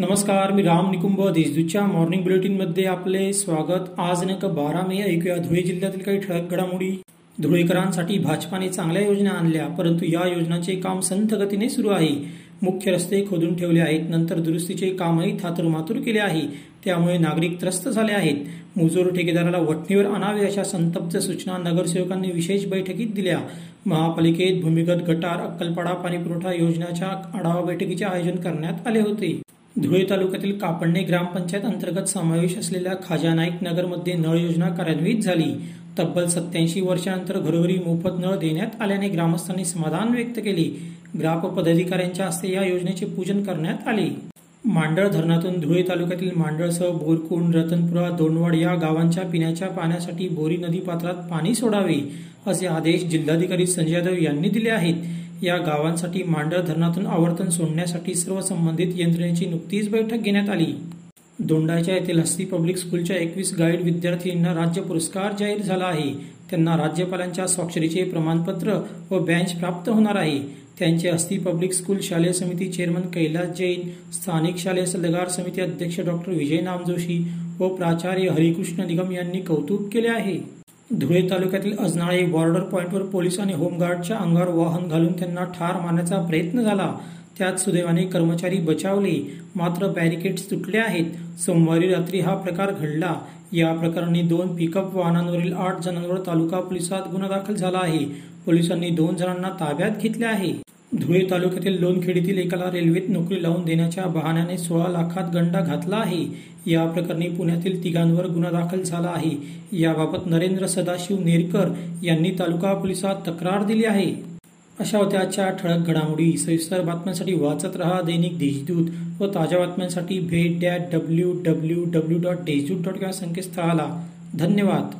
नमस्कार मी राम निकुंभ देशदूतच्या मॉर्निंग बुलेटिनमध्ये आपले स्वागत. आज नक बारा मे ऐकूया धुळे जिल्ह्यातील काही ठळक घडामोडी. धुळेकरांसाठी भाजपाने चांगल्या योजना आणल्या परंतु या योजनांचे काम संथ गतीने सुरू आहे. मुख्य रस्ते खोदून ठेवले आहेत नंतर दुरुस्तीचे कामही थातुरमातुर केले आहे. त्यामुळे नागरिक त्रस्त झाले आहेत. मुजोर ठेकेदाराला वटणीवर आणावे अशा संतप्त सूचना नगरसेवकांनी विशेष बैठकीत दिल्या. महापालिकेत भूमिगत गटार अक्कलपाडा पाणीपुरवठा योजनाच्या आढावा बैठकीचे आयोजन करण्यात आले होते. धुळे तालुक्यातील कापडणे ग्रामपंचायत अंतर्गत समावेश असलेल्या खाजा नाईक नगरमध्ये नळ योजना कार्यान्वित झाली. तब्बल सत्याऐंशी वर्षानंतर घरोघरी मोफत नळ देण्यात आल्याने ग्रामस्थांनी समाधान व्यक्त केले. ग्राम पदाधिकाऱ्यांच्या हस्ते या योजनेचे पूजन करण्यात आले. मांडळ धरणातून धुळे तालुक्यातील मांडळसह बोरकुंड रतनपुरा दोंडवाड या गावांच्या पिण्याच्या पाण्यासाठी बोरी नदी पात्रात पाणी सोडावे असे आदेश जिल्हाधिकारी संजय यादव यांनी दिले आहेत. या गावांसाठी मांडळ धरणातून आवर्तन सोडण्यासाठी सर्व संबंधित यंत्रणेची नुकतीच बैठक घेण्यात आली. दोंडाच्या येथील हस्ती पब्लिक स्कूलच्या एकवीस गाईड विद्यार्थींना राज्य पुरस्कार जाहीर झाला आहे. त्यांना राज्यपालांच्या स्वाक्षरीचे प्रमाणपत्र व बँच प्राप्त होणार आहे. त्यांचे हस्ती पब्लिक स्कूल शालेय समिती चेअरमन कैलास जैन स्थानिक शालेय सल्लागार समिती अध्यक्ष डॉक्टर विजय नामजोशी व प्राचार्य हरिकृष्ण निगम यांनी कौतुक केले आहे. धुळे तालुक्यातील अजनाळे बॉर्डर पॉईंटवर पोलीस आणि होमगार्डच्या अंगावर वाहन घालून त्यांना ठार मारण्याचा प्रयत्न झाला. त्यात सुदैवाने कर्मचारी बचावले. मात्र बॅरिकेड्स तुटले आहेत. सोमवारी रात्री हा प्रकार घडला. या प्रकरणी दोन पिकअप वाहनांवरील आठ जणांवर तालुका पोलिसात गुन्हा दाखल झाला आहे. पोलिसांनी दोन जणांना ताब्यात घेतले आहे. धुळे तालुक्यातील लोणखेडीतील एकाला रेल्वेत नोकरी लावून देण्याच्या बहाण्याने सोळा लाखात गंडा घातला आहे. या प्रकरणी पुण्यातील तिघांवर गुन्हा दाखल झाला आहे. याबाबत नरेंद्र सदाशिव नेरकर यांनी तालुका पोलिसात तक्रार दिली आहे. अशा होत्या आजच्या ठळक घडामोडी. सविस्तर बातम्यांसाठी वाचत रहा दैनिक देशदूत व ताज्या बातम्यांसाठी भेट that W W W dot Deshdoot dot या संकेतस्थळाला. धन्यवाद.